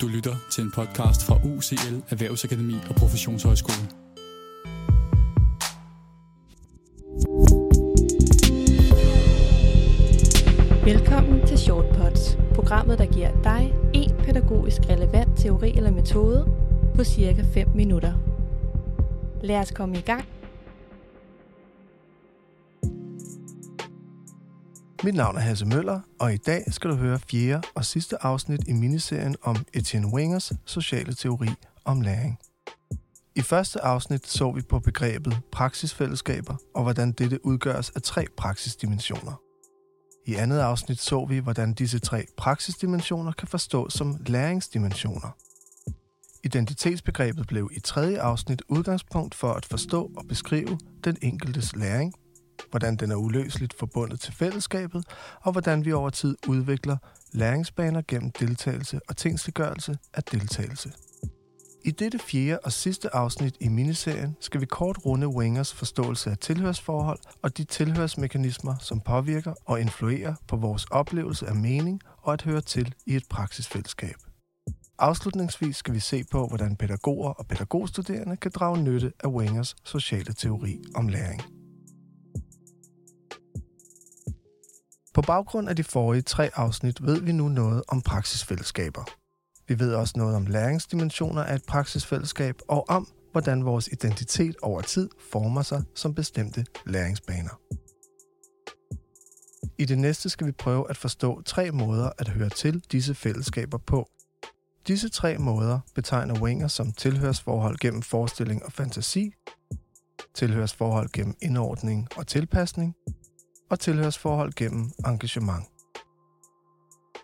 Du lytter til en podcast fra UCL Erhvervsakademi og Professionshøjskole. Velkommen til Shortpods, programmet der giver dig en pædagogisk relevant teori eller metode på cirka 5 minutter. Lad os komme i gang. Mit navn er Hasse Møller, og i dag skal du høre fjerde og sidste afsnit i miniserien om Etienne Wingers sociale teori om læring. I første afsnit så vi på begrebet praksisfællesskaber og hvordan dette udgøres af tre praksisdimensioner. I andet afsnit så vi, hvordan disse tre praksisdimensioner kan forstås som læringsdimensioner. Identitetsbegrebet blev i tredje afsnit udgangspunkt for at forstå og beskrive den enkeltes læring, hvordan den er uløseligt forbundet til fællesskabet, og hvordan vi over tid udvikler læringsbaner gennem deltagelse og tingsliggørelse af deltagelse. I dette fjerde og sidste afsnit i miniserien skal vi kort runde Wingers forståelse af tilhørsforhold og de tilhørsmekanismer, som påvirker og influerer på vores oplevelse af mening og at høre til i et praksisfællesskab. Afslutningsvis skal vi se på, hvordan pædagoger og pædagogstuderende kan drage nytte af Wingers sociale teori om læring. På baggrund af de forrige tre afsnit ved vi nu noget om praksisfællesskaber. Vi ved også noget om læringsdimensioner af et praksisfællesskab og om, hvordan vores identitet over tid former sig som bestemte læringsbaner. I det næste skal vi prøve at forstå tre måder at høre til disse fællesskaber på. Disse tre måder betegner Winger som tilhørsforhold gennem forestilling og fantasi, tilhørsforhold gennem indordning og tilpasning, og tilhørsforhold gennem engagement.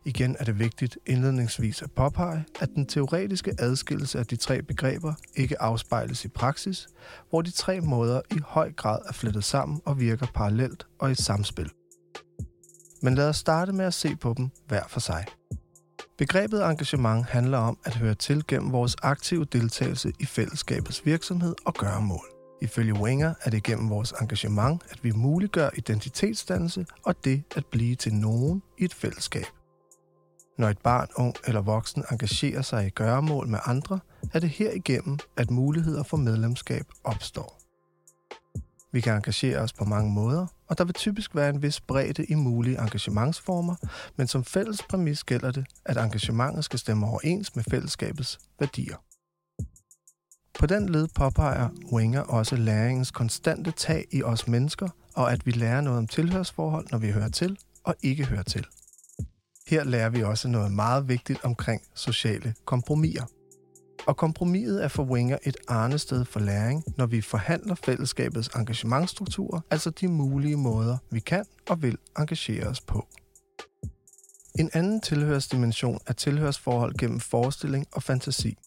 Igen er det vigtigt indledningsvis at påpege, at den teoretiske adskillelse af de tre begreber ikke afspejles i praksis, hvor de tre måder i høj grad er flettet sammen og virker parallelt og i samspil. Men lad os starte med at se på dem hver for sig. Begrebet engagement handler om at høre til gennem vores aktive deltagelse i fællesskabets virksomhed og gøremål. Ifølge Wenger er det gennem vores engagement, at vi muliggør identitetsdannelse og det at blive til nogen i et fællesskab. Når et barn, ung eller voksen engagerer sig i gøremål med andre, er det herigennem, at muligheder for medlemskab opstår. Vi kan engagere os på mange måder, og der vil typisk være en vis bredde i mulige engagementsformer, men som fælles præmis gælder det, at engagementet skal stemme overens med fællesskabets værdier. På den led påpeger Wenger også læringens konstante tag i os mennesker, og at vi lærer noget om tilhørsforhold, når vi hører til og ikke hører til. Her lærer vi også noget meget vigtigt omkring sociale kompromiser. Og kompromiset er for Wenger et arnested for læring, når vi forhandler fællesskabets engagementstrukturer, altså de mulige måder, vi kan og vil engagere os på. En anden tilhørsdimension er tilhørsforhold gennem forestilling og fantasi.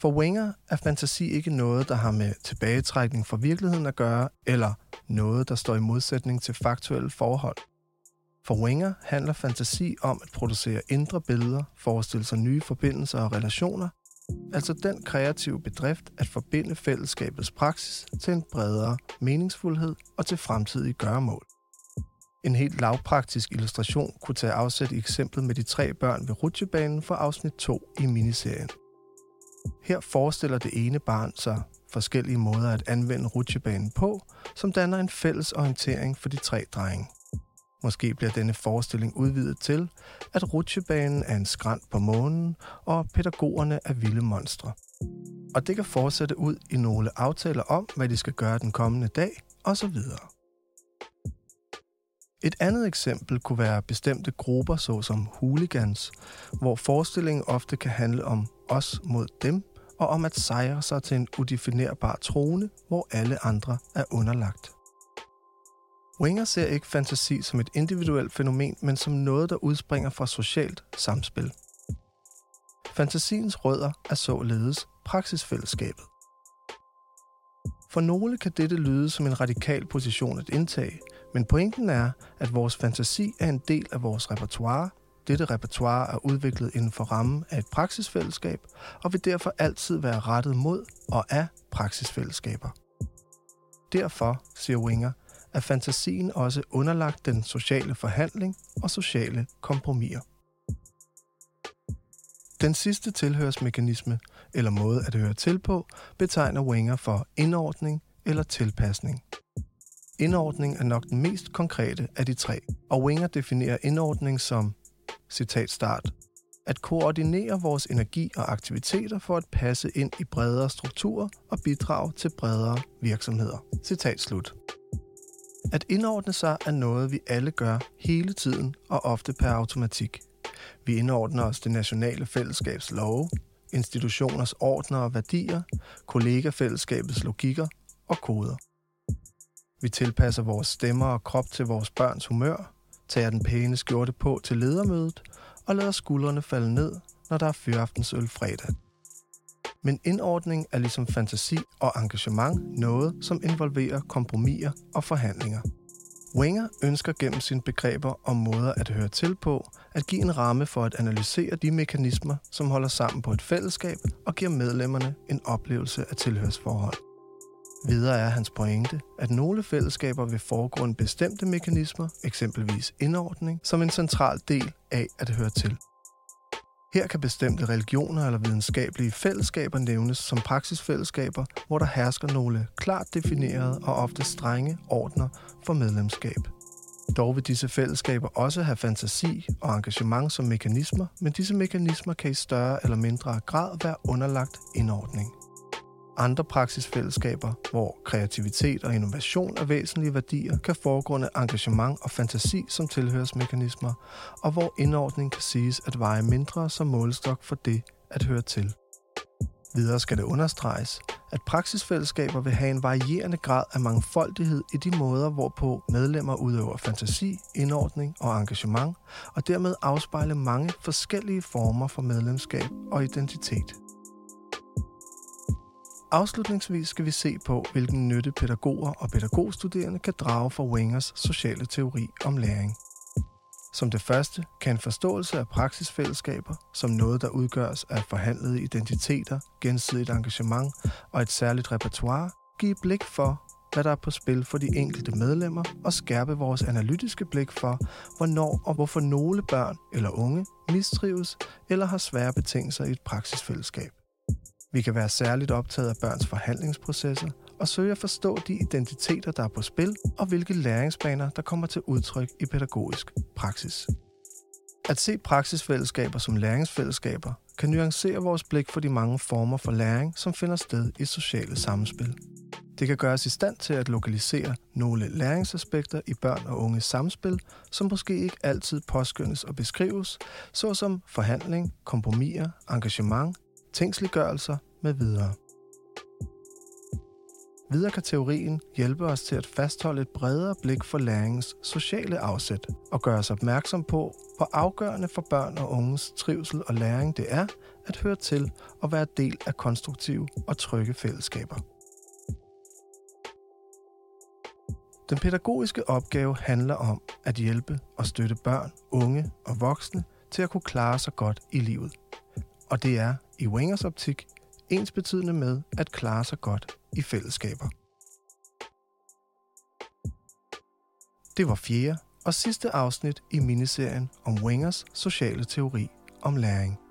For Wenger er fantasi ikke noget, der har med tilbagetrækning fra virkeligheden at gøre, eller noget, der står i modsætning til faktuelle forhold. For Wenger handler fantasi om at producere indre billeder, forestille sig nye forbindelser og relationer, altså den kreative bedrift at forbinde fællesskabets praksis til en bredere meningsfuldhed og til fremtidige gøremål. En helt lavpraktisk illustration kunne tage afsæt i eksemplet med de tre børn ved rutsjebanen fra afsnit 2 i miniserien. Her forestiller det ene barn sig forskellige måder at anvende rutsjebanen på, som danner en fælles orientering for de tre drenge. Måske bliver denne forestilling udvidet til, at rutsjebanen er en skrant på månen, og pædagogerne er vilde monstre. Og det kan fortsætte ud i nogle aftaler om, hvad de skal gøre den kommende dag, osv. Et andet eksempel kunne være bestemte grupper, såsom hooligans, hvor forestillingen ofte kan handle om os mod dem, og om at sejre sig til en udefinerbar trone, hvor alle andre er underlagt. Wenger ser ikke fantasi som et individuelt fænomen, men som noget, der udspringer fra socialt samspil. Fantasiens rødder er således praksisfællesskabet. For nogle kan dette lyde som en radikal position at indtage, men pointen er, at vores fantasi er en del af vores repertoire. Dette repertoire er udviklet inden for rammen af et praksisfællesskab, og vil derfor altid være rettet mod og af praksisfællesskaber. Derfor, siger Wenger, er fantasien også underlagt den sociale forhandling og sociale kompromiser. Den sidste tilhørsmekanisme, eller måde at høre til på, betegner Wenger for indordning eller tilpasning. Indordning er nok den mest konkrete af de tre, og Wenger definerer indordning som, citat start, at koordinere vores energi og aktiviteter for at passe ind i bredere strukturer og bidrage til bredere virksomheder. Citat slut. At indordne sig er noget, vi alle gør hele tiden og ofte per automatik. Vi indordner os det nationale fællesskabs love, institutioners ordner og værdier, kollegafællesskabets logikker og koder. Vi tilpasser vores stemmer og krop til vores børns humør, tager den pæne skjorte på til ledermødet og lader skuldrene falde ned, når der er fyraftensøl fredag. Men indordning er ligesom fantasi og engagement noget, som involverer kompromiser og forhandlinger. Wenger ønsker gennem sine begreber og måder at høre til på, at give en ramme for at analysere de mekanismer, som holder sammen på et fællesskab og giver medlemmerne en oplevelse af tilhørsforhold. Videre er hans pointe, at nogle fællesskaber vil foregrunde bestemte mekanismer, eksempelvis indordning, som en central del af at høre til. Her kan bestemte religioner eller videnskabelige fællesskaber nævnes som praksisfællesskaber, hvor der hersker nogle klart definerede og ofte strenge ordner for medlemskab. Dog vil disse fællesskaber også have fantasi og engagement som mekanismer, men disse mekanismer kan i større eller mindre grad være underlagt indordning andre praksisfællesskaber, hvor kreativitet og innovation er væsentlige værdier, kan foregrunde engagement og fantasi som tilhørsmekanismer, og hvor indordning kan siges at veje mindre som målestok for det at høre til. Videre skal det understreges, at praksisfællesskaber vil have en varierende grad af mangfoldighed i de måder, hvorpå medlemmer udøver fantasi, indordning og engagement, og dermed afspejle mange forskellige former for medlemskab og identitet. Afslutningsvis skal vi se på, hvilken nytte pædagoger og pædagogstuderende kan drage fra Wengers sociale teori om læring. Som det første kan en forståelse af praksisfællesskaber som noget, der udgøres af forhandlede identiteter, gensidigt engagement og et særligt repertoire, give blik for, hvad der er på spil for de enkelte medlemmer og skærpe vores analytiske blik for, hvornår og hvorfor nogle børn eller unge mistrives eller har svære betingelser i et praksisfællesskab. Vi kan være særligt optaget af børns forhandlingsprocesser og søge at forstå de identiteter, der er på spil, og hvilke læringsbaner, der kommer til udtryk i pædagogisk praksis. At se praksisfællesskaber som læringsfællesskaber kan nuancere vores blik for de mange former for læring, som finder sted i sociale samspil. Det kan gøre os i stand til at lokalisere nogle læringsaspekter i børn og unges samspil, som måske ikke altid påskyndes og beskrives, såsom forhandling, kompromiser, engagement tingsliggørelser med videre. Videre kan teorien hjælpe os til at fastholde et bredere blik for læringens sociale afsæt og gøre os opmærksom på, hvor afgørende for børn og unges trivsel og læring det er at høre til og være del af konstruktive og trygge fællesskaber. Den pædagogiske opgave handler om at hjælpe og støtte børn, unge og voksne til at kunne klare sig godt i livet. Og det er i Wingers optik ens betydende med at klare sig godt i fællesskaber. Det var fjerde og sidste afsnit i miniserien om Wengers sociale teori om læring.